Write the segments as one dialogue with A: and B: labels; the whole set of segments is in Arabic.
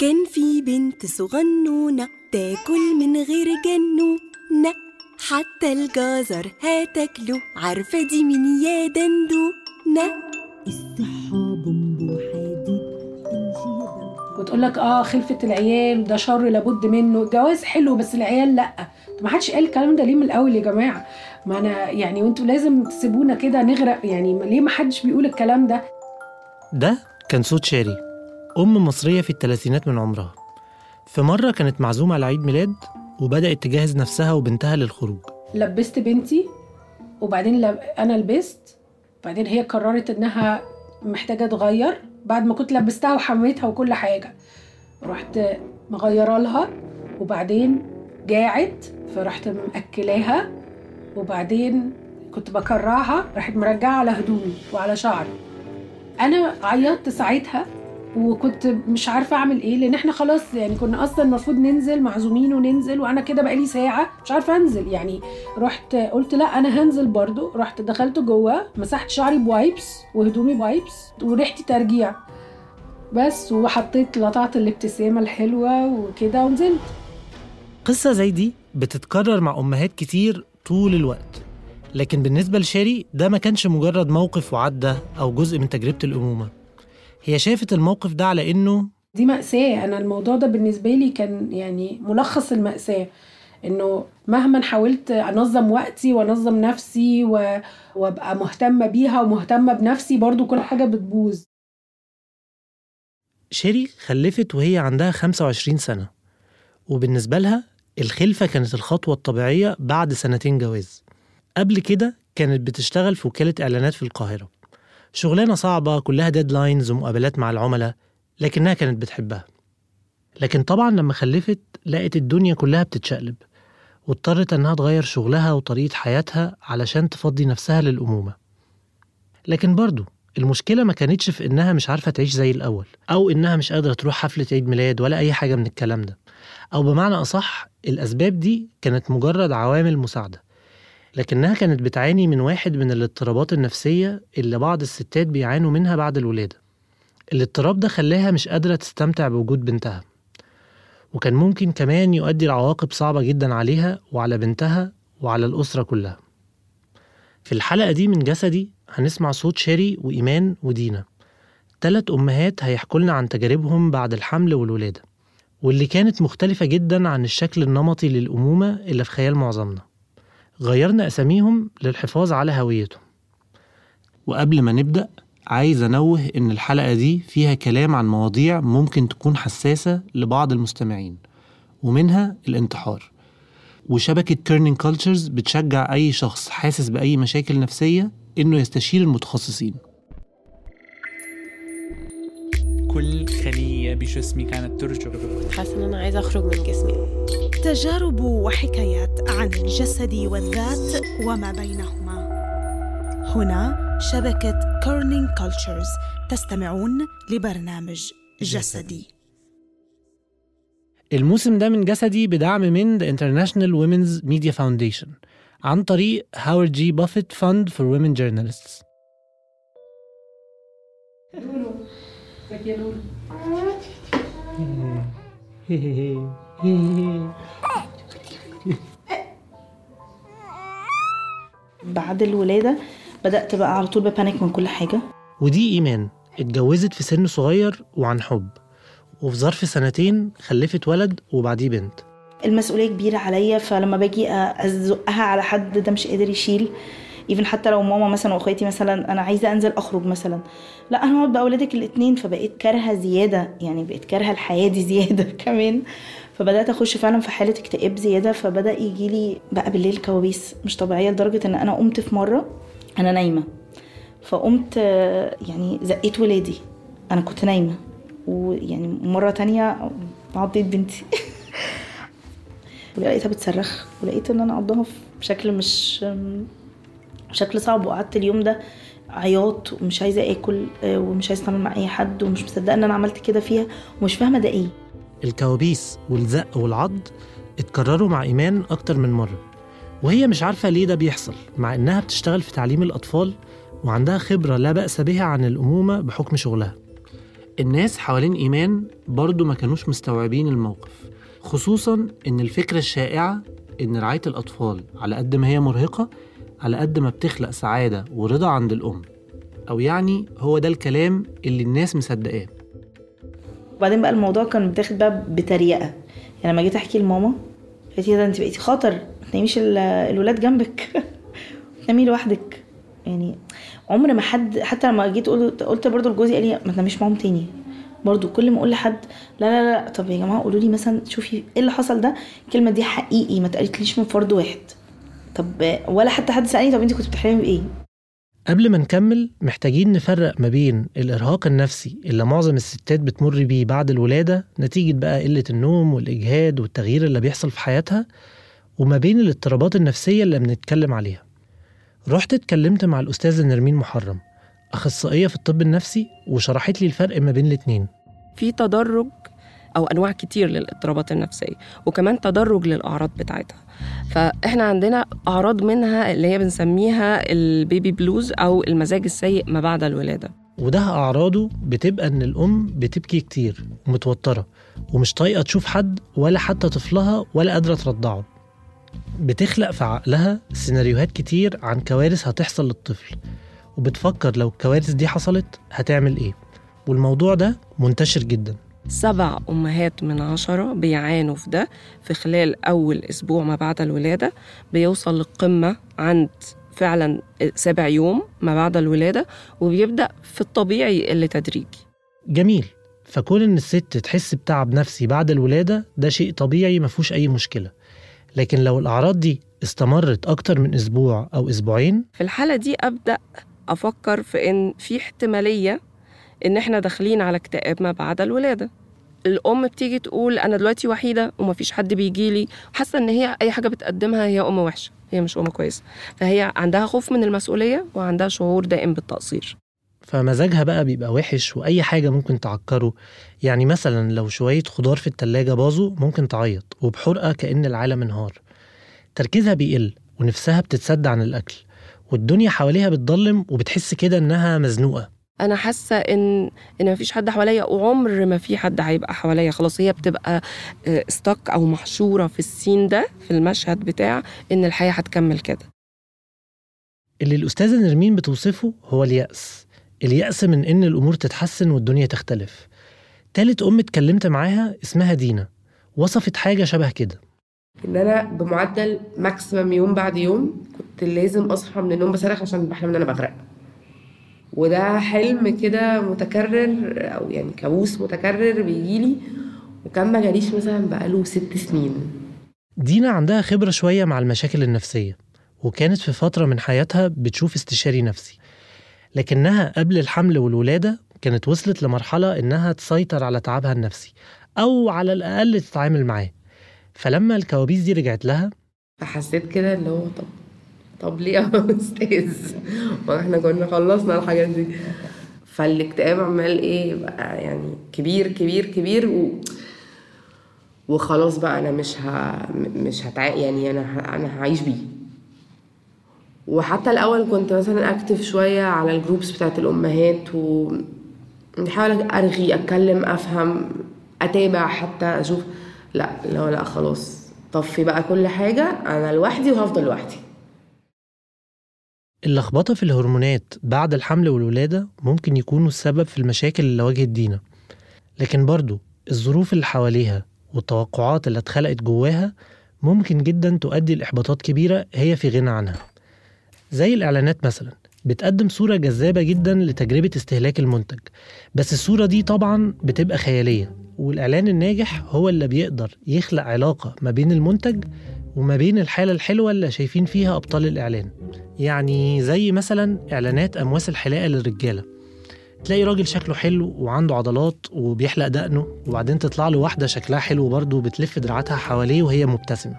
A: كان في بنت صغنونة تاكل من غير جنونة. حتى الجزر هتاكله. عارفة دي مين يا دندونة؟ الصحة بومبو حديد
B: وتقول لك آه خلفة العيال ده شر لابد منه. الجواز حلو بس العيال لأ. طب ما حدش قال الكلام ده ليه من الأول يا جماعة؟ ما أنا يعني وأنتوا لازم تسيبونا كده نغرق. يعني ليه ما حدش بيقول الكلام ده؟
C: ده كان صوت شاري. أم مصرية في الثلاثينات من عمرها. في مرة كانت معزومة على عيد ميلاد وبدأت تجهز نفسها وبنتها للخروج.
B: لبست بنتي وبعدين لب... أنا لبست بعدين هي قررت إنها محتاجة تغير بعد ما كنت لبستها وحميتها وكل حاجة. رحت مغيرة لها وبعدين جاعت فرحت مأكلاها وبعدين كنت بكرعها راحت مرجعة على هدومي وعلى شعري. أنا عيطت ساعتها وكنت مش عارفة أعمل إيه لأن إحنا خلاص يعني كنا أصلا المفروض ننزل معزومين وننزل وأنا كده بقالي ساعة مش عارفة أنزل. يعني رحت قلت لا أنا هنزل برضو. رحت دخلت جوه مسحت شعري ب wipes وهدومي ب wipes وريحتي ترجيع. بس وحطيت لطعت الابتسامة الحلوة وكده ونزلت.
C: قصة زي دي بتتكرر مع أمهات كتير طول الوقت. لكن بالنسبة لشاري ده ما كانش مجرد موقف وعدى أو جزء من تجربة الأمومة. هي شافت الموقف ده على إنه
B: دي مأساة. أنا الموضوع ده بالنسبة لي كان يعني ملخص المأساة إنه مهما حاولت أنظم وقتي وأنظم نفسي و... وأبقى مهتمة بيها ومهتمة بنفسي برضو كل حاجة بتبوظ.
C: شيري خلفت وهي عندها 25 سنة وبالنسبة لها الخلفة كانت الخطوة الطبيعية بعد سنتين جواز. قبل كده كانت بتشتغل في وكالة إعلانات في القاهرة. شغلانة صعبة كلها deadlines ومقابلات مع العملاء لكنها كانت بتحبها. لكن طبعا لما خلفت لقت الدنيا كلها بتتشقلب واضطرت إنها تغير شغلها وطريقة حياتها علشان تفضي نفسها للأمومة. لكن برضو المشكلة ما كانتش في إنها مش عارفة تعيش زي الأول أو إنها مش قادرة تروح حفلة عيد ميلاد ولا أي حاجة من الكلام ده. أو بمعنى أصح الأسباب دي كانت مجرد عوامل مساعدة. لكنها كانت بتعاني من واحد من الاضطرابات النفسية اللي بعض الستات بيعانوا منها بعد الولادة. الاضطراب ده خلاها مش قادرة تستمتع بوجود بنتها. وكان ممكن كمان يؤدي لعواقب صعبة جدا عليها وعلى بنتها وعلى الأسرة كلها. في الحلقة دي من جسدي هنسمع صوت شيري وإيمان ودينا. تلات أمهات هيحكوا لنا عن تجاربهم بعد الحمل والولادة واللي كانت مختلفة جدا عن الشكل النمطي للأمومة اللي في خيال معظمنا. غيرنا أساميهم للحفاظ على هويتهم. وقبل ما نبدأ عايز أنوه إن الحلقة دي فيها كلام عن مواضيع ممكن تكون حساسة لبعض المستمعين ومنها الانتحار. وشبكة Kerning Cultures بتشجع أي شخص حاسس بأي مشاكل نفسية إنه يستشير المتخصصين.
D: كل خلية بجسمي كانت ترجف.
E: حاسة إن أنا عايزة أخرج من جسمي.
A: تجارب وحكايات عن الجسد والذات وما بينهما. هنا شبكة Kerning Cultures تستمعون لبرنامج جسدي.
C: الموسم ده من جسدي بدعم من The International Women's Media Foundation عن طريق Howard G. Buffett Fund
E: بعد الولادة بدأت بقى على طول ب panic من كل حاجة.
C: ودي إيمان اتجوزت في سن صغير وعن حب وفي ظرف سنتين خلفت ولد وبعديه بنت.
E: المسؤولية كبيرة عليا فلما باجي أزقها على حد ده مش قادر يشيل. even حتى لو ماما مثلا وأخواتي مثلا أنا عايزة أنزل أخرج مثلا. لا أنا هقعد باولادك الاثنين فبقيت كارهة زيادة يعني بقيت كارهة الحياة دي زيادة كمان. فبدأت أخش فعلا في حالة اكتئاب زيادة فبدأ يجي لي بقى بالليل كوابيس مش طبيعية لدرجة إن أنا قمت في مرة أنا نايمة. فقمت يعني زقيت ولادي. أنا كنت نايمة. ويعني مرة تانية عضيت بنتي. ولقيتها بتصرخ ولقيت إن أنا عضها بشكل مش بشكل صعب وقعدت اليوم ده عياط ومش عايزة آكل آه، ومش عايزة أتعامل مع أي حد ومش مصدقة إن أنا عملت كده فيها ومش فاهمة ده إيه.
C: الكوابيس والزق والعض اتكرروا مع إيمان أكتر من مرة وهي مش عارفة ليه ده بيحصل مع إنها بتشتغل في تعليم الأطفال وعندها خبرة لا بأس بها عن الأمومة بحكم شغلها. الناس حوالين إيمان برضو ما كانوش مستوعبين الموقف خصوصا إن الفكرة الشائعة إن رعاية الأطفال على قد ما هي مرهقة على قد ما بتخلق سعادة ورضا عند الأم. أو يعني هو ده الكلام اللي الناس مصدقاه.
E: وبعدين بقى الموضوع كان بتاخد بقى بتريقة. يعني لما جيت أحكي لماما قالت ده انت بقيتي خطر ما تناميش ال- الولاد جنبك. تنامي لوحدك. يعني عمر ما حد حتى لما جيت قلت قلت برضو لجوزي قال لي ما تناميش معاهم تاني. برضو كل ما أقول لحد لا لا لا طب يا جماعة قولوا لي مثلا شوفي إيه اللي حصل ده؟ الكلمة دي حقيقي ما اتقالتليش من فرد واحد. طب ولا حتى حد سألني طب انت كنت بتحلمي بإيه؟
C: قبل ما نكمل محتاجين نفرق ما بين الإرهاق النفسي اللي معظم الستات بتمر بيه بعد الولادة نتيجة بقى قلة النوم والإجهاد والتغيير اللي بيحصل في حياتها وما بين الاضطرابات النفسية اللي بنتكلم عليها. رحت اتكلمت مع الأستاذة نرمين محرم أخصائية في الطب النفسي وشرحت لي الفرق ما بين الاتنين.
F: في تدرج أو أنواع كتير للاضطرابات النفسية وكمان تدرج للأعراض بتاعتها. فإحنا عندنا أعراض منها اللي هي بنسميها البيبي بلوز أو المزاج السيء ما بعد الولادة.
C: وده أعراضه بتبقى إن الأم بتبكي كتير ومتوترة ومش طايقة تشوف حد ولا حتى طفلها ولا قادرة ترضعه. بتخلق في عقلها سيناريوهات كتير عن كوارث هتحصل للطفل وبتفكر لو الكوارث دي حصلت هتعمل إيه. والموضوع ده منتشر جدا.
F: سبع أمهات من عشرة بيعانوا في ده في خلال أول أسبوع ما بعد الولادة بيوصل للقمة عند فعلا سابع يوم ما بعد الولادة وبيبدأ في الطبيعي اللي تدريجي
C: جميل. فكون إن الست تحس بتعب نفسي بعد الولادة ده شيء طبيعي مفهوش أي مشكلة. لكن لو الأعراض دي استمرت أكتر من أسبوع أو أسبوعين؟
F: في الحالة دي أبدأ أفكر في إن في احتمالية إن إحنا داخلين على اكتئاب ما بعد الولادة. الأم بتيجي تقول أنا دلوقتي وحيدة ومفيش حد بيجيلي حاسة إن هي أي حاجة بتقدمها هي أم وحشة هي مش أم كويسة. فهي عندها خوف من المسؤولية وعندها شعور دائم بالتقصير.
C: فمزاجها بقى بيبقى وحش وأي حاجة ممكن تعكره. يعني مثلا لو شوية خضار في التلاجة باظوا ممكن تعيط وبحرقة كأن العالم انهار. تركيزها بيقل ونفسها بتتسد عن الأكل والدنيا حواليها بتضلم وبتحس كده إنها مزنوقة.
F: أنا حاسة إن إن مفيش حد حواليا وعمر ما في حد هيبقى حواليا. خلاص هي بتبقى استك أو محشورة في السين ده في المشهد بتاع إن الحياة هتكمل كده.
C: اللي الأستاذة نرمين بتوصفه هو اليأس. اليأس من إن الأمور تتحسن والدنيا تختلف. تالت أم اتكلمت معاها اسمها دينا. وصفت حاجة شبه كده.
G: إن أنا بمعدل ماكسيمم يوم بعد يوم كنت لازم أصحى من النوم بصرخ عشان بحلم ان أنا بغرق. وده حلم كده متكرر أو يعني كابوس متكرر بيجيلي وكان ما جاليش مثلا بقاله ست سنين.
C: دينا عندها خبرة شوية مع المشاكل النفسية وكانت في فترة من حياتها بتشوف استشاري نفسي. لكنها قبل الحمل والولادة كانت وصلت لمرحلة إنها تسيطر على تعبها النفسي أو على الأقل تتعامل معاه. فلما الكوابيس دي رجعت لها
G: فحسيت كده اللي هو طب طب ليه يا أستاذ؟ وإحنا كنا خلصنا الحاجات دي. فالاكتئاب عمال إيه بقى يعني كبير كبير كبير و... وخلاص بقى أنا مش ه... مش هتع... يعني أنا ه... أنا هعيش بيه. وحتى الأول كنت مثلا اكتف شوية على الجروبس بتاعت الأمهات و بحاول أرغي أتكلم أفهم أتابع حتى أشوف. لا لا لا خلاص طفي بقى كل حاجة. أنا لوحدي وهفضل لوحدي.
C: اللخبطة في الهرمونات بعد الحمل والولادة ممكن يكونوا السبب في المشاكل اللي واجهت دينا. لكن برضو الظروف اللي حواليها والتوقعات اللي اتخلقت جواها ممكن جدا تؤدي لإحباطات كبيرة هي في غنى عنها. زي الإعلانات مثلا بتقدم صورة جذابة جدا لتجربة استهلاك المنتج. بس الصورة دي طبعا بتبقى خيالية والإعلان الناجح هو اللي بيقدر يخلق علاقة ما بين المنتج وما بين الحالة الحلوة اللي شايفين فيها أبطال الإعلان. يعني زي مثلا إعلانات أمواس الحلاقة للرجالة. تلاقي راجل شكله حلو وعنده عضلات وبيحلق دقنه وبعدين تطلع له واحدة شكلها حلو برضه وبتلف دراعاتها حواليه وهي مبتسمة.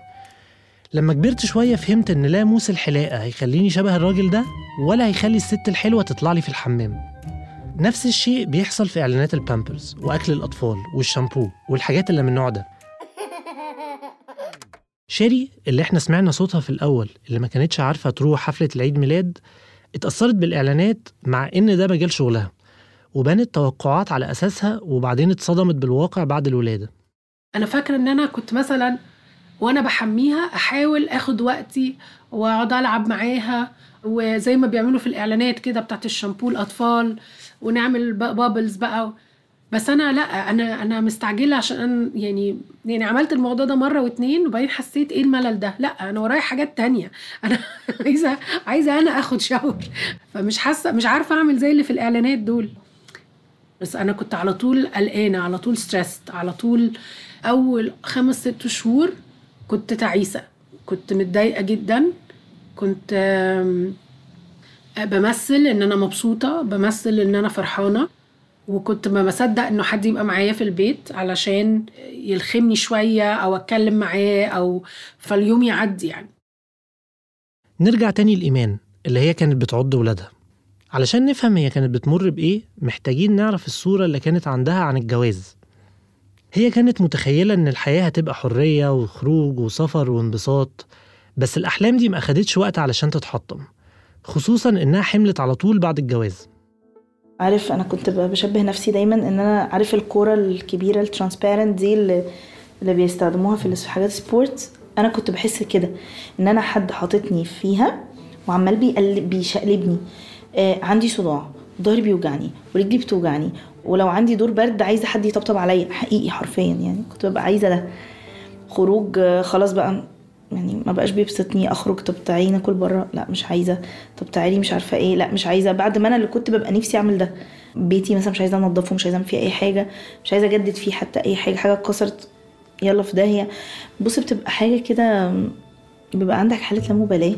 C: لما كبرت شوية فهمت إن لا موس الحلاقة هيخليني شبه الراجل ده ولا هيخلي الست الحلوة تطلع لي في الحمام. نفس الشيء بيحصل في إعلانات البامبرز وأكل الأطفال والشامبو والحاجات اللي من النوع ده. شيري اللي إحنا سمعنا صوتها في الأول اللي ما كانتش عارفة تروح حفلة العيد ميلاد اتأثرت بالإعلانات مع إن ده مجال شغلها وبنت توقعات على أساسها وبعدين اتصدمت بالواقع بعد الولادة.
B: أنا فاكرة إن أنا كنت مثلا وأنا بحميها أحاول آخد وقتي وأقعد ألعب معاها وزي ما بيعملوا في الإعلانات كده بتاعت الشامبو الأطفال ونعمل بابلز بقى بس أنا لأ أنا أنا مستعجلة عشان يعني يعني عملت الموضوع ده مرة واتنين وبعدين حسيت إيه الملل ده؟ لأ أنا ورايا حاجات تانية. أنا عايزة عايزة أنا آخد شاور فمش حاسة مش عارفة أعمل زي اللي في الإعلانات دول. بس أنا كنت على طول قلقانة على طول ستريسد على طول أول خمس ست شهور كنت تعيسة. كنت متضايقة جدا. كنت بمثل إن أنا مبسوطة بمثل إن أنا فرحانة. وكنت ما بصدق إنه حد يبقى معايا في البيت علشان يلخمني شوية أو أتكلم معاه أو فاليوم يعدي يعني.
C: نرجع تاني لإيمان اللي هي كانت بتعض ولادها. علشان نفهم هي كانت بتمر بإيه محتاجين نعرف الصورة اللي كانت عندها عن الجواز. هي كانت متخيلة إن الحياة هتبقى حرية وخروج وسفر وانبساط بس الأحلام دي ما أخدتش وقت علشان تتحطم خصوصا إنها حملت على طول بعد الجواز.
E: عارف أنا كنت بشبه نفسي دايما إن أنا عارف الكورة الكبيرة الترانسبيرنت دي اللي, اللي بيستخدموها في حاجات سبورت أنا كنت بحس كده إن أنا حد حاططني فيها وعمال بيقلب بيشقلبني. آه عندي صداع ظهري بيوجعني ورجلي بتوجعني ولو عندي دور برد عايزة حد يطبطب عليا حقيقي حرفيا يعني. كنت ببقى عايزة ده. خروج آه، خلاص بقى يعني ما بقاش بيبسطني اخرج طب تعالي ناكل بره. لا مش عايزة. طب تعالي مش عارفة إيه. لا مش عايزة. بعد ما أنا اللي كنت ببقى نفسي اعمل ده. بيتي مثلا مش عايزة انضفه مش عايزة اعمل فيه اي حاجة مش عايزة اجدد فيه حتى اي حاجة. حاجة اتكسرت يلا في داهية. بص بتبقى حاجة كده بيبقى عندك حالة لا مبالاة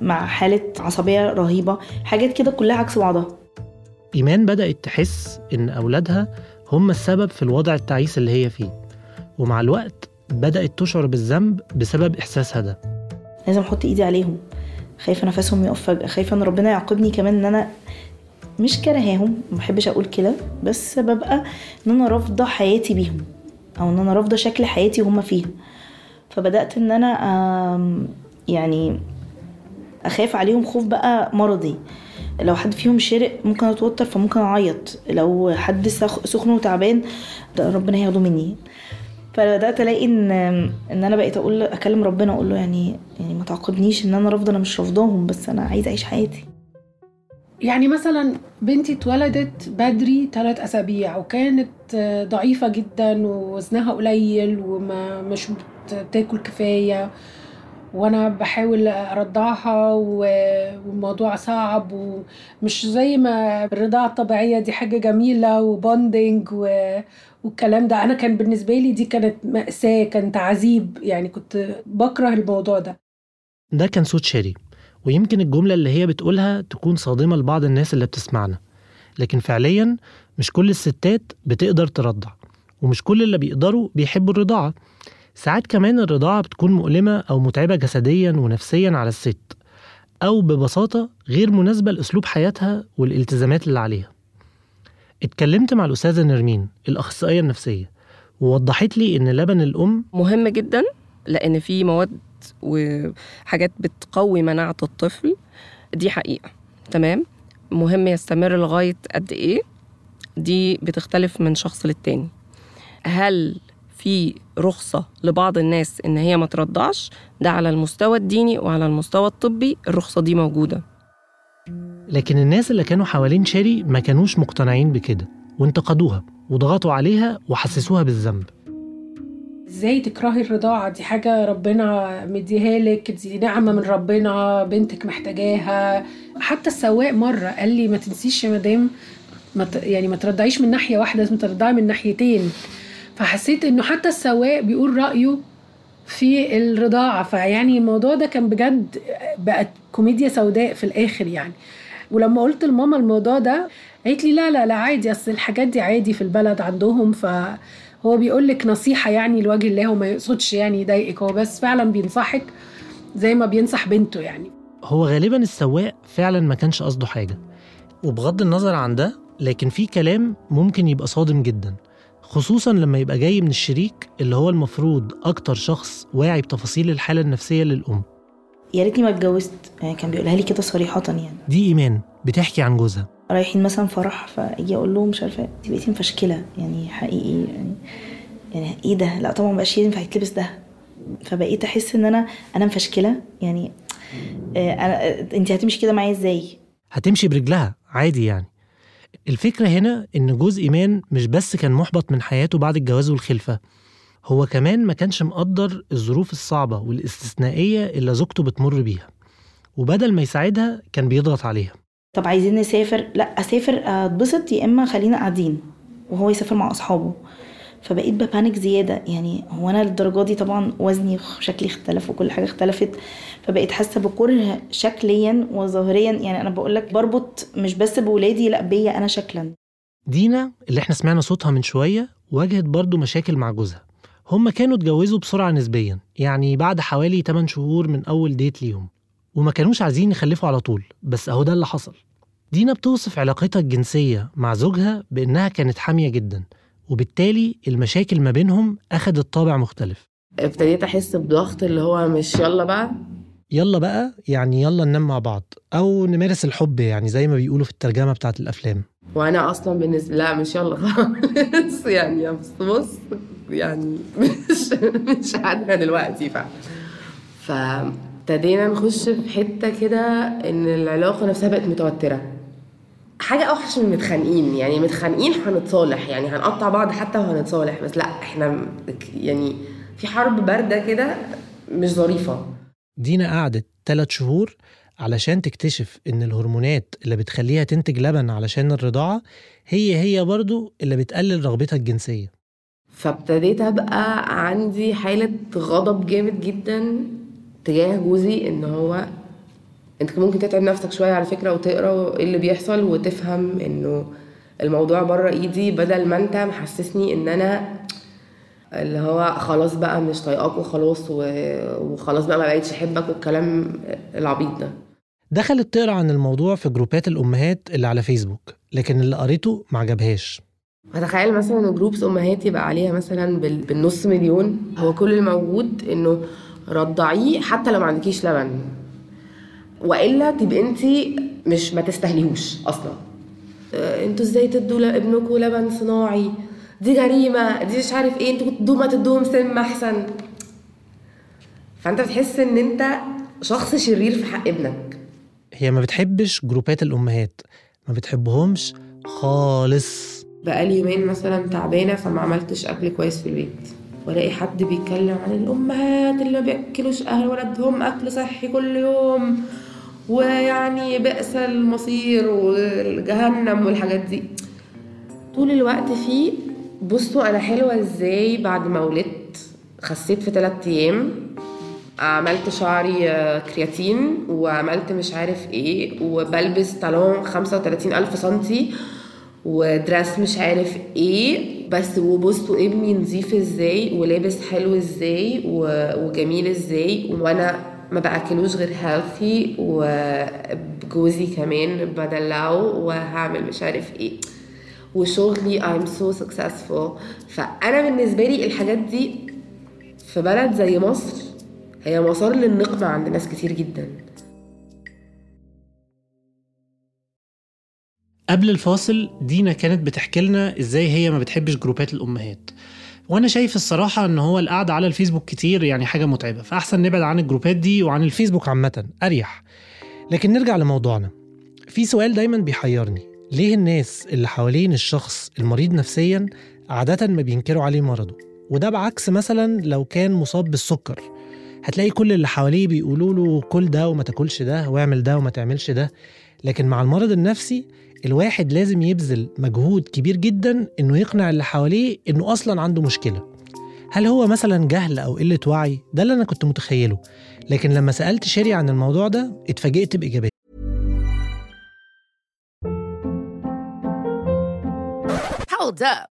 E: مع حالة عصبية رهيبة. حاجات كده كلها عكس بعضها.
C: إيمان بدأت تحس إن أولادها هم السبب في الوضع التعيس اللي هي فيه. ومع الوقت بدأت تشعر بالذنب بسبب إحساسها ده
E: لازم أحط إيدي عليهم. خايفة نفسهم يقف فجأة. خايفة إن ربنا يعاقبني كمان إن أنا مش كرهاهم ما بحبش أقول كده. بس ببقى إن أنا رافضة حياتي بيهم. أو إن أنا رافضة شكل حياتي وهم فيها فبدأت إن أنا آم، يعني أخاف عليهم خوف بقى مرضي. لو حد فيهم شرق ممكن أتوتر فممكن أعيط. لو حد سخ- سخن وتعبان ربنا هياخده مني. فبدأت ألاقي إن إن أنا بقيت أقول أكلم ربنا أقول له يعني يعني ما تعاقبنيش إن أنا رافضة أنا مش رافضاهم بس أنا عايزة أعيش حياتي.
B: يعني مثلا بنتي اتولدت بدري ثلاث أسابيع وكانت ضعيفة جدا ووزنها قليل وما مش بتاكل كفاية وأنا بحاول أرضعها والموضوع صعب ومش زي ما الرضاعة الطبيعية دي حاجة جميلة وبوندنج والكلام ده. أنا كان بالنسبة لي دي كانت مأساة كانت عذيب يعني كنت بكره الموضوع ده.
C: ده كان صوت شيري ويمكن الجملة اللي هي بتقولها تكون صادمة لبعض الناس اللي بتسمعنا. لكن فعليا مش كل الستات بتقدر ترضع ومش كل اللي بيقدروا بيحبوا الرضاعة. ساعات كمان الرضاعة بتكون مؤلمة أو متعبة جسديا ونفسيا على الست أو ببساطة غير مناسبة لأسلوب حياتها والالتزامات اللي عليها. اتكلمت مع الأستاذة نرمين الأخصائية النفسية ووضحت لي إن لبن الأم
F: مهم جدا لأن في مواد وحاجات بتقوي مناعة الطفل. دي حقيقة تمام؟ مهم يستمر لغاية قد إيه؟ دي بتختلف من شخص للتاني. هل في رخصة لبعض الناس إن هي ما ترضعش؟ ده على المستوى الديني وعلى المستوى الطبي الرخصة دي موجودة.
C: لكن الناس اللي كانوا حوالين شيري ما كانوش مقتنعين بكده وانتقدوها وضغطوا عليها وحسسوها بالذنب.
B: إزاي تكرهي الرضاعة؟ دي حاجة ربنا مديها لك دي نعمة من ربنا بنتك محتاجاها. حتى السواق مرة قال لي ما تنسيش يا مدام ما. يعني ما ترضعيش من ناحية واحدة لازم ترضعي من ناحيتين. فحسيت إنه حتى السواق بيقول رأيه في الرضاعة فيعني الموضوع ده كان بجد بقت كوميديا سوداء في الآخر يعني. ولما قلت لماما الموضوع ده قالت لي لا لا لا عادي أصل الحاجات دي عادي في البلد عندهم فهو بيقول لك نصيحة يعني لوجه الله وما يقصدش يعني يضايقك هو بس فعلا بينصحك زي ما بينصح بنته يعني.
C: هو غالبا السواق فعلا ما كانش قصده حاجة وبغض النظر عن ده لكن في كلام ممكن يبقى صادم جدا خصوصا لما يبقى جاي من الشريك اللي هو المفروض أكتر شخص واعي بتفاصيل الحالة النفسية للأم.
E: يا ريتني ما اتجوزت. يعني كان بيقولها لي كده صريحة يعني.
C: دي إيمان بتحكي عن جوزها.
E: رايحين مثلا فرح فأجي أقول لهم مش عارفة انت بقيتي مفشكلة يعني حقيقي يعني. يعني إيه ده؟ لا طبعا مبقاش ينفع يتلبس ده. فبقيت أحس إن أنا أنا مفشكلة يعني. آه، أنا انت هتمشي كده معايا إزاي؟
C: هتمشي برجلها عادي يعني. الفكرة هنا إن جوز إيمان مش بس كان محبط من حياته بعد الجواز والخلفة. هو كمان ما كانش مقدر الظروف الصعبة والاستثنائية اللي زوجته بتمر بيها وبدل ما يساعدها كان بيضغط عليها.
E: طب عايزين نسافر؟ لا أسافر اتبسط يا إما خلينا قاعدين وهو يسافر مع أصحابه. فبقيت ببانك زيادة يعني هو أنا للدرجة دي طبعا وزني وشكلي اختلف وكل حاجة اختلفت فبقيت حاسة بكره شكليا وظاهريا. يعني أنا بقول لك بربط مش بس بولادي لا بيا أنا شكلا.
C: دينا اللي إحنا سمعنا صوتها من شوية واجهت برضو مشاكل مع جوزها. هما كانوا اتجوزوا بسرعة نسبيا يعني بعد حوالي 8 شهور من أول ديت ليهم. وما كانوش عايزين يخلفوا على طول بس أهو ده اللي حصل. دينا بتوصف علاقتها الجنسية مع زوجها بإنها كانت حامية جدا وبالتالي المشاكل ما بينهم أخدت طابع مختلف.
G: ابتديت أحس بضغط اللي هو مش يلا بقى؟
C: يلا بقى يعني يلا ننام مع بعض أو نمارس الحب يعني زي ما بيقولوا في الترجمة بتاعت الأفلام.
G: وأنا أصلا بالنسبة لا مش يلا خالص يعني بص بص. يعني مش مش قادره دلوقتي ف فابتدينا نخش في حتة كده إن العلاقة نفسها بقت متوترة. حاجة أوحش من متخانقين يعني متخانقين هنتصالح يعني هنقطع بعض حتى وهنتصالح بس لأ إحنا يعني في حرب باردة كده مش ظريفة.
C: دينا قعدت 3 شهور علشان تكتشف إن الهرمونات اللي بتخليها تنتج لبن علشان الرضاعة هي هي برضو اللي بتقلل رغبتها الجنسية.
G: فابتديت أبقى عندي حالة غضب جامد جدا تجاه جوزي إن هو أنت ممكن تتعب نفسك شوية على فكرة وتقرأ إيه اللي بيحصل وتفهم إنه الموضوع بره إيدي بدل ما أنت محسسني إن أنا اللي هو خلاص بقى مش طايقاك وخلاص وخلاص بقى ما بقتش أحبك والكلام العبيط ده.
C: دخلت تقرأ عن الموضوع في جروبات الأمهات اللي على فيسبوك لكن اللي قريته ما عجبهاش.
G: فتخيل مثلا جروبس أمهات يبقى عليها مثلا بال- بالنص مليون. هو كل الموجود إنه رضعيه حتى لو ما عندكيش لبن. وإلا تبقى أنت مش ما تستاهليهوش أصلا. آه، أنتوا إزاي تدوا لابنكم لبن صناعي؟ دي جريمه دي مش عارف إيه أنتوا كنتوا ما تدوهم سم أحسن. فأنت بتحس إن أنت شخص شرير في حق ابنك.
C: هي ما بتحبش جروبات الأمهات. ما بتحبهمش خالص.
G: بقالي يومين مثلا تعبانة فما عملتش أكل كويس في البيت. وألاقي حد بيتكلم عن الأمهات اللي ما بيأكلوش أهل ولادهم أكل صحي كل يوم ويعني بئس المصير والجهنم والحاجات دي. طول الوقت فيه بصوا أنا حلوة إزاي بعد ما ولدت. خسيت في ثلاثة أيام. عملت شعري آه، كيراتين وعملت مش عارف إيه وبلبس طالون 35 ألف سنتي. ودرس مش عارف إيه بس وبصوا ابني نظيف إزاي ولابس حلو إزاي وجميل إزاي وأنا ما باكلوش غير healthy وجوزي كمان بدلعه وهعمل مش عارف إيه. وشغلي I'm so successful. فأنا بالنسبة لي الحاجات دي في بلد زي مصر هي مسار للنقمة عند ناس كتير جدا.
C: قبل الفاصل دينا كانت بتحكي لنا إزاي هي ما بتحبش جروبات الأمهات. وأنا شايف الصراحة إن هو القعدة على الفيسبوك كتير يعني حاجة متعبة. فأحسن نبعد عن الجروبات دي وعن الفيسبوك عامة. أريح. لكن نرجع لموضوعنا. في سؤال دايما بيحيرني. ليه الناس اللي حوالين الشخص المريض نفسيا عادة ما بينكروا عليه مرضه؟ وده بعكس مثلا لو كان مصاب بالسكر. هتلاقي كل اللي حواليه بيقولوا له كل ده وما تاكلش ده واعمل ده وما تعملش ده. لكن مع المرض النفسي الواحد لازم يبذل مجهود كبير جدا إنه يقنع اللي حواليه إنه أصلا عنده مشكلة. هل هو مثلا جهل أو قلة وعي؟ ده اللي أنا كنت متخيله. لكن لما سألت شيري عن الموضوع ده اتفاجئت باجابات
H: Hold up.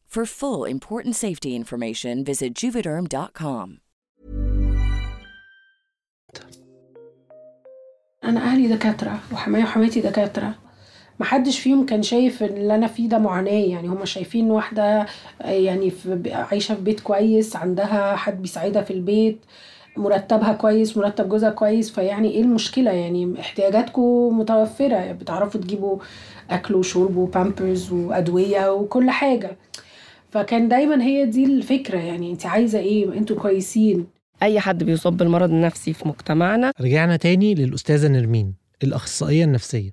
I: For full important safety information, visit juvederm.com.
B: أنا أهلي دكاترة وحماية وحماتي دكاترة. محدش فيهم كان شايف اللي أنا فيه ده معاناه يعني هما شايفين واحدة يعني في عايشة في بيت كويس عندها حد بيساعدها في البيت مرتبها كويس مرتب جوزها كويس. فيعني إيه المشكلة؟ يعني احتياجاتكم متوفرة. بتعرفوا تجيبوا أكل وشرب وبامبرز وأدوية وكل حاجة. فكان دايما هي دي الفكرة يعني انت عايزة إيه؟ أنتوا كويسين.
F: أي حد بيصاب بالمرض النفسي في مجتمعنا.
C: رجعنا تاني للأستاذة نرمين الأخصائية النفسية.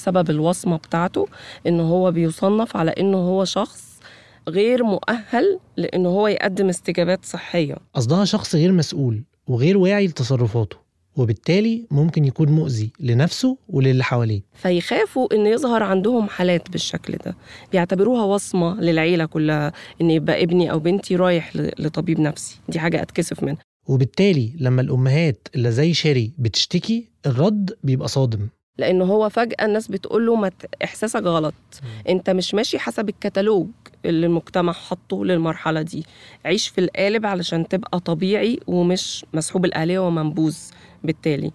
F: سبب الوصمة بتاعته إن هو بيصنف على انه هو شخص غير مؤهل لأنه هو يقدم استجابات صحية.
C: قصدها شخص غير مسؤول وغير واعي لتصرفاته. وبالتالي ممكن يكون مؤذي لنفسه وللي حواليه.
F: فيخافوا إن يظهر عندهم حالات بالشكل ده. بيعتبروها وصمة للعيلة كلها إن يبقى ابني أو بنتي رايح لطبيب نفسي. دي حاجة أتكسف منها.
C: وبالتالي لما الأمهات اللي زي شيري بتشتكي الرد بيبقى صادم.
F: لأن هو فجأة الناس بتقول له ما إحساسك غلط. أنت مش ماشي حسب الكتالوج اللي المجتمع حطه للمرحلة دي. عيش في القالب علشان تبقى طبيعي ومش مسحوب الآلية ومنبوذ. بالتالي.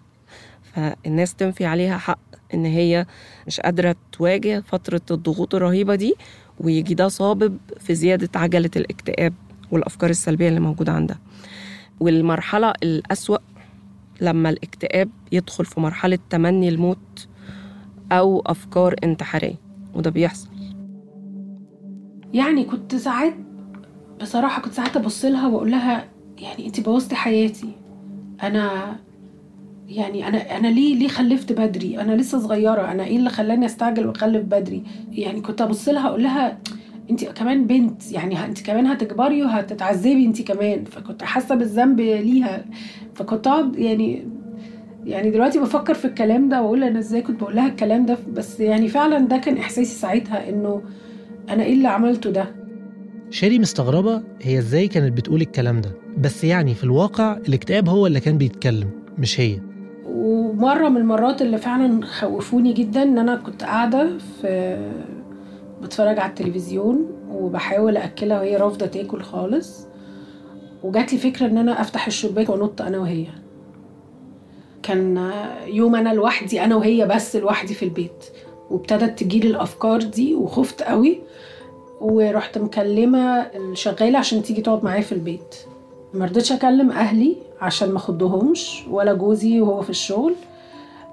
F: فالناس تنفي عليها حق إن هي مش قادرة تواجه فترة الضغوط الرهيبة دي ويجي ده صابب في زيادة عجلة الاكتئاب والأفكار السلبية اللي موجودة عندها. والمرحلة الأسوأ لما الاكتئاب يدخل في مرحلة تمني الموت أو أفكار انتحارية وده بيحصل.
B: يعني كنت ساعات بصراحة كنت ساعات أبص لها وأقول لها يعني انت بوظتي حياتي. أنا يعني أنا أنا ليه ليه خلفت بدري؟ أنا لسه صغيرة أنا إيه اللي خلاني أستعجل وأخلف بدري؟ يعني كنت أبص لها أقول لها انت كمان بنت يعني انت كمان هتكبري وهتتعذبي انت كمان. فكنت حاسة بالذنب ليها. فكنت أقعد يعني يعني دلوقتي بفكر في الكلام ده وأقول أنا إزاي كنت بقول لها الكلام ده بس يعني فعلا ده كان إحساسي ساعتها إنه أنا إيه اللي عملته ده.
C: شيري مستغربة هي إزاي كانت بتقول الكلام ده بس يعني في الواقع الاكتئاب هو اللي كان بيتكلم مش هي.
B: ومرة من المرات اللي فعلا خوفوني جدا إن أنا كنت قاعدة في بتفرج على التلفزيون وبحاول أكلها وهي رافضة تاكل خالص وجات لي فكرة إن أنا أفتح الشباك وأنط أنا وهي. كان يوم أنا لوحدي أنا وهي بس لوحدي في البيت وابتدت تجيلي الأفكار دي وخفت قوي ورحت مكلمة الشغالة عشان تيجي تقعد معايا في البيت. ما رضيتش أكلم أهلي عشان ما خدهمش ولا جوزي وهو في الشغل.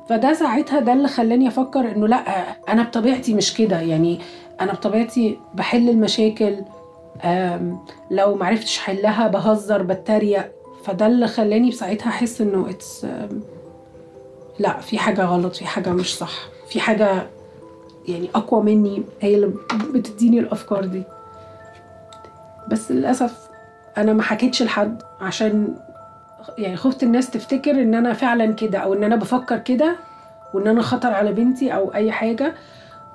B: فده ساعتها ده اللي خلاني أفكر إنه لأ أنا بطبيعتي مش كده. يعني أنا بطبيعتي بحل المشاكل لو معرفتش حلها بهزر بتريق. فده اللي خلاني ساعتها أحس إنه اتس لأ في حاجة غلط في حاجة مش صح. في حاجة يعني أقوى مني هي اللي بتديني الأفكار دي. بس للأسف أنا ما حكيتش لحد عشان يعني خفت الناس تفتكر إن أنا فعلا كده أو إن أنا بفكر كده وإن أنا خطر على بنتي أو أي حاجة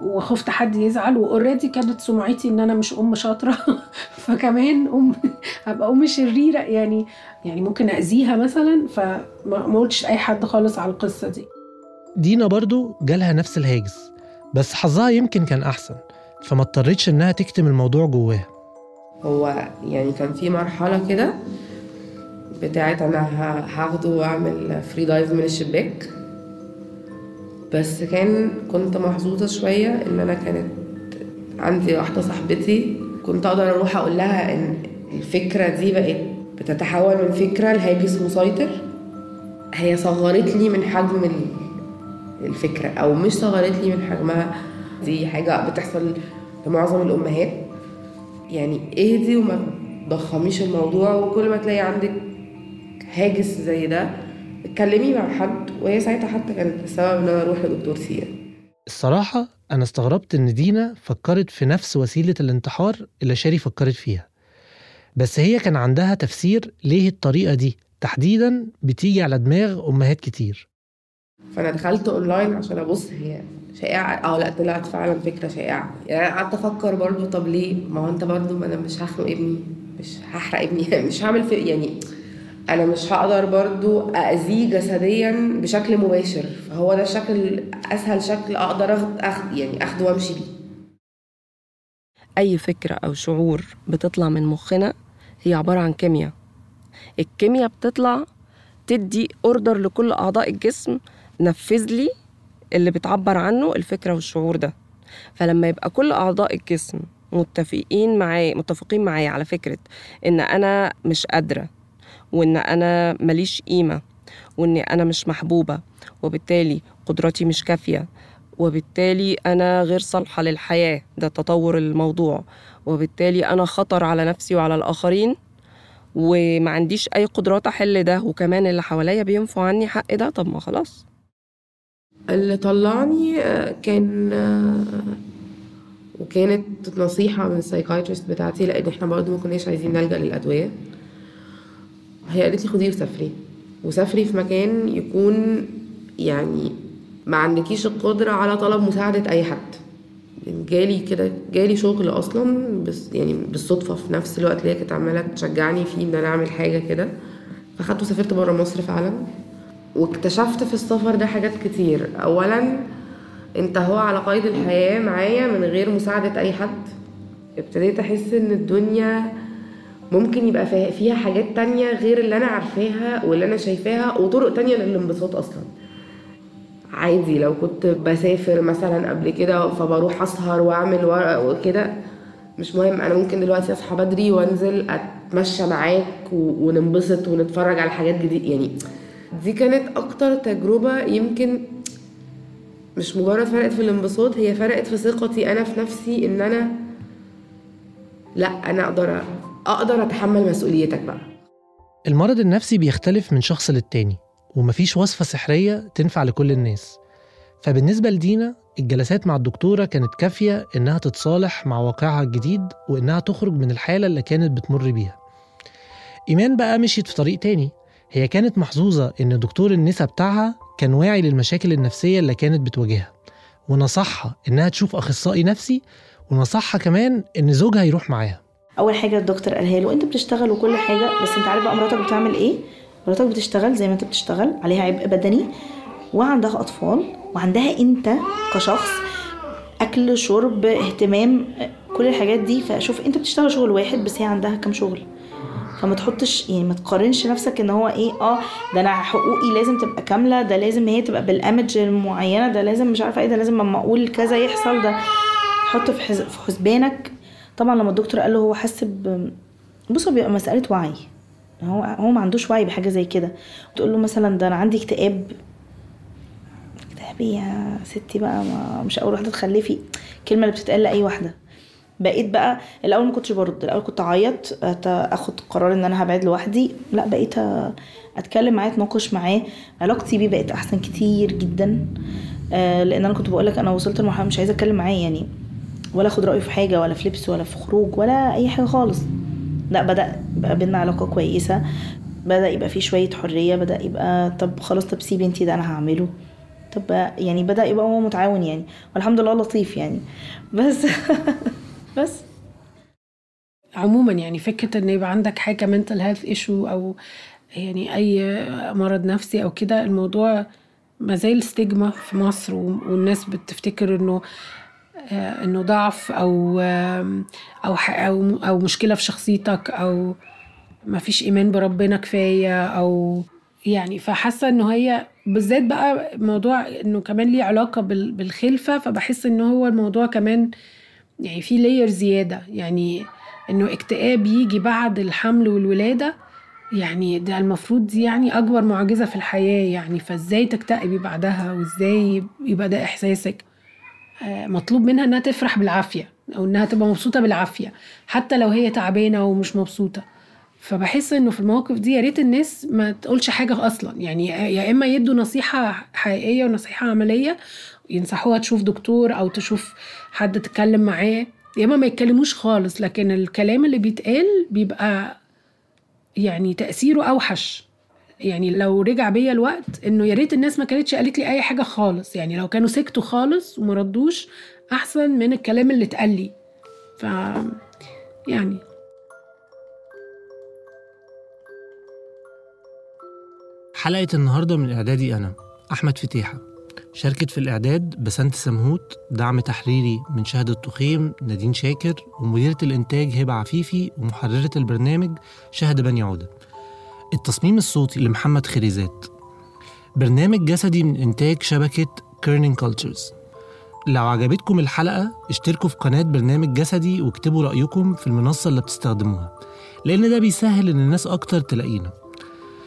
B: وخفت حد يزعل. واوريدي كانت سمعتي إن أنا مش أم شاطرة. فكمان أم هبقى أم شريرة. يعني يعني ممكن أذيها مثلا فما قلتش اي حد خالص على القصة دي.
C: دينا برضو جالها نفس الهاجس بس حظها يمكن كان أحسن فما اضطرتش إنها تكتم الموضوع جواها.
G: هو يعني كان في مرحلة كده بتاعت أنا هاخده وأعمل free dive من الشباك. بس كان كنت محظوظة شوية إن أنا كانت عندي واحدة صاحبتي كنت أقدر أروح أقول لها إن الفكرة دي بقت بتتحول من فكرة لهاجس مسيطر. هي صغرت لي من حجم الفكرة أو مش صغرت لي من حجمها. دي حاجة بتحصل لمعظم الأمهات. يعني اهدي وما تضخميش الموضوع وكل ما تلاقي عندك هاجس زي ده اتكلمي مع حد. وهي ساعتها حتى كانت السبب ان أنا أروح لدكتور سيان
C: الصراحة أنا استغربت إن دينا فكرت في نفس وسيلة الانتحار اللي شاري فكرت فيها. بس هي كان عندها تفسير ليه الطريقة دي؟ تحديدا بتيجي على دماغ أمهات كتير.
G: فأنا دخلت أونلاين عشان أبص هي شائعة؟ آه لا طلعت فعلا فكرة شائعة. يعني قعدت أفكر برضو طب ليه؟ ما هو أنت برضو ما أنا مش هخنق ابني مش هحرق ابني. مش هعمل في يعني أنا مش هقدر برضو اذيه جسديا بشكل مباشر. فهو ده الشكل أسهل شكل أقدر أخد يعني أخده وأمشي بيه.
F: أي فكرة أو شعور بتطلع من مخنا هي عبارة عن كيمياء. الكيمياء بتطلع تدي اوردر لكل أعضاء الجسم نفذ لي اللي بتعبر عنه الفكرة والشعور ده. فلما يبقى كل أعضاء الجسم متفقين معايا متفقين معايا على فكرة إن أنا مش قادرة وإن أنا ماليش قيمة وإن أنا مش محبوبة وبالتالي قدراتي مش كافية وبالتالي أنا غير صالحة للحياة ده تطور الموضوع. وبالتالي أنا خطر على نفسي وعلى الآخرين وما عنديش أي قدرات أحل ده وكمان اللي حواليا بينفوا عني حق ده طب ما خلاص.
G: اللي طلعني كان وكانت نصيحة من السايكايترست بتاعتي لأن إحنا برضه ما كناش عايزين نلجأ للأدوية. هي قالت لي خديه وسافري. وسافري في مكان يكون يعني ما عندكيش القدرة على طلب مساعدة أي حد. جالي كده جالي شغل أصلا بس يعني بالصدفة في نفس الوقت اللي هي كانت عمالة تشجعني فيه إن أنا أعمل حاجة كده. فخدته وسافرت برا مصر فعلا. واكتشفت في السفر ده حاجات كتير. أولا أنت هو على قيد الحياة معايا من غير مساعدة أي حد. ابتديت أحس إن الدنيا ممكن يبقى فيها حاجات تانية غير اللي أنا عارفاها واللي أنا شايفاها وطرق تانية للانبساط أصلا. عادي لو كنت بسافر مثلا قبل كده فبروح أسهر وأعمل وكده مش مهم. أنا ممكن دلوقتي أصحى بدري وأنزل أتمشى معاك وننبسط ونتفرج على حاجات جديدة يعني دي كانت أكتر تجربة يمكن مش مجرد فرقت في الانبساط هي فرقت في ثقتي أنا في نفسي إن أنا لأ أنا أقدر أقدر أتحمل مسؤوليتك بقى.
C: المرض النفسي بيختلف من شخص للتاني ومفيش وصفة سحرية تنفع لكل الناس. فبالنسبة لدينا الجلسات مع الدكتورة كانت كافية إنها تتصالح مع واقعها الجديد وإنها تخرج من الحالة اللي كانت بتمر بيها. إيمان بقى مشيت في طريق تاني. هي كانت محظوظة إن دكتور النسا بتاعها كان واعي للمشاكل النفسية اللي كانت بتواجهها. ونصحها إنها تشوف أخصائي نفسي ونصحها كمان إن زوجها يروح معاها.
E: أول حاجة الدكتور قالها له أنت بتشتغل وكل حاجة بس أنت عارف بقى مراتك بتعمل إيه؟ مراتك بتشتغل زي ما أنت بتشتغل عليها عبء بدني وعندها أطفال وعندها أنت كشخص أكل شرب اهتمام كل الحاجات دي فشوف أنت بتشتغل شغل واحد بس هي عندها كام شغل. فما تحطش يعني ما تقارنش نفسك ان هو إيه آه ده أنا حقوقي لازم تبقى كاملة ده لازم هي تبقى بالأمج المعينة ده لازم مش عارفة إيه ده لازم لما أقول كذا يحصل ده حط في حسبانك. طبعا لما الدكتور قال له هو حس بص بيبقى مسألة وعي. هو هو ما عندوش وعي بحاجة زي كده. تقول له مثلا ده أنا عندي اكتئاب. اكتئاب إيه يا ستي بقى؟ ما مش أول واحدة تخلفي. الكلمة اللي بتتقال لأي واحدة. بقيت بقى الأول ما كنتش برد الأول كنت أعيط آخد قرار إن أنا هبعد لوحدي. لا بقيت أتكلم معاه أتناقش معاه. علاقتي بيه بقت أحسن كتير جدا آه، لأن أنا كنت بقول لك أنا وصلت لمرحلة مش عايزة أتكلم معاه يعني. ولا أخد رأيه في حاجة ولا في لبس ولا في خروج ولا أي حاجة خالص. لا بدأ بقى بينا علاقة كويسة. بدأ يبقى في شوية حرية بدأ يبقى طب خلاص طب سيبي انتي ده أنا هعمله. طب يعني بدأ يبقى هو متعاون يعني. والحمد لله لطيف يعني. بس بس.
B: عموما يعني فكرة إن يبقى عندك حاجة mental health issue أو يعني أي مرض نفسي أو كده الموضوع ما زال ستيجما في مصر والناس بتفتكر إنه آه، إنه ضعف أو أو أو أو مشكلة في شخصيتك أو ما فيش إيمان بربنا كفاية أو يعني. فحاسة إنه هي بالذات بقى موضوع إنه كمان ليه علاقة بال- بالخلفة فبحس إن هو الموضوع كمان يعني في لاير زيادة. يعني إنه اكتئاب يجي بعد الحمل والولادة يعني ده المفروض دي يعني أكبر معجزة في الحياة يعني. فإزاي تكتئبي بعدها؟ وإزاي يبقى ده إحساسك؟ آه، مطلوب منها إنها تفرح بالعافية أو إنها تبقى مبسوطة بالعافية حتى لو هي تعبانة ومش مبسوطة. فبحس إنه في المواقف دي يا ريت الناس ما تقولش حاجة أصلا. يعني يا إما يدوا نصيحة حقيقية ونصيحة عملية ينصحوها تشوف دكتور أو تشوف حد تتكلم معاه. يا إما ما يتكلموش خالص لكن الكلام اللي بيتقال بيبقى يعني تأثيره أوحش. يعني لو رجع بيا الوقت إنه يا ريت الناس ما كانتش قالت لي أي حاجة خالص. يعني لو كانوا سكتوا خالص وما ردوش أحسن من الكلام اللي اتقال لي. ف يعني.
C: حلقة النهاردة من إعدادي أنا أحمد فتيحة. شاركت في الإعداد بسنت سمهوت دعم تحريري من شهد التخيم نادين شاكر ومديرة الإنتاج هبة عفيفي ومحررة البرنامج شهد بني عودة. التصميم الصوتي لمحمد خريزات. برنامج جسدي من إنتاج شبكة Kerning Cultures لو عجبتكم الحلقة اشتركوا في قناة برنامج جسدي واكتبوا رأيكم في المنصة اللي بتستخدموها لأن ده بيسهل إن الناس أكتر تلاقينا.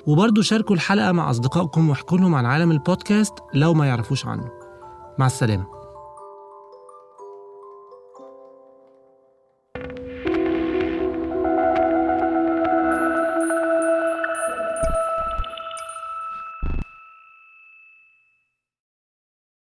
C: وبرضه شاركوا الحلقة مع أصدقائكم واحكوا لهم عن عالم البودكاست لو ما يعرفوش عنه. مع السلامة.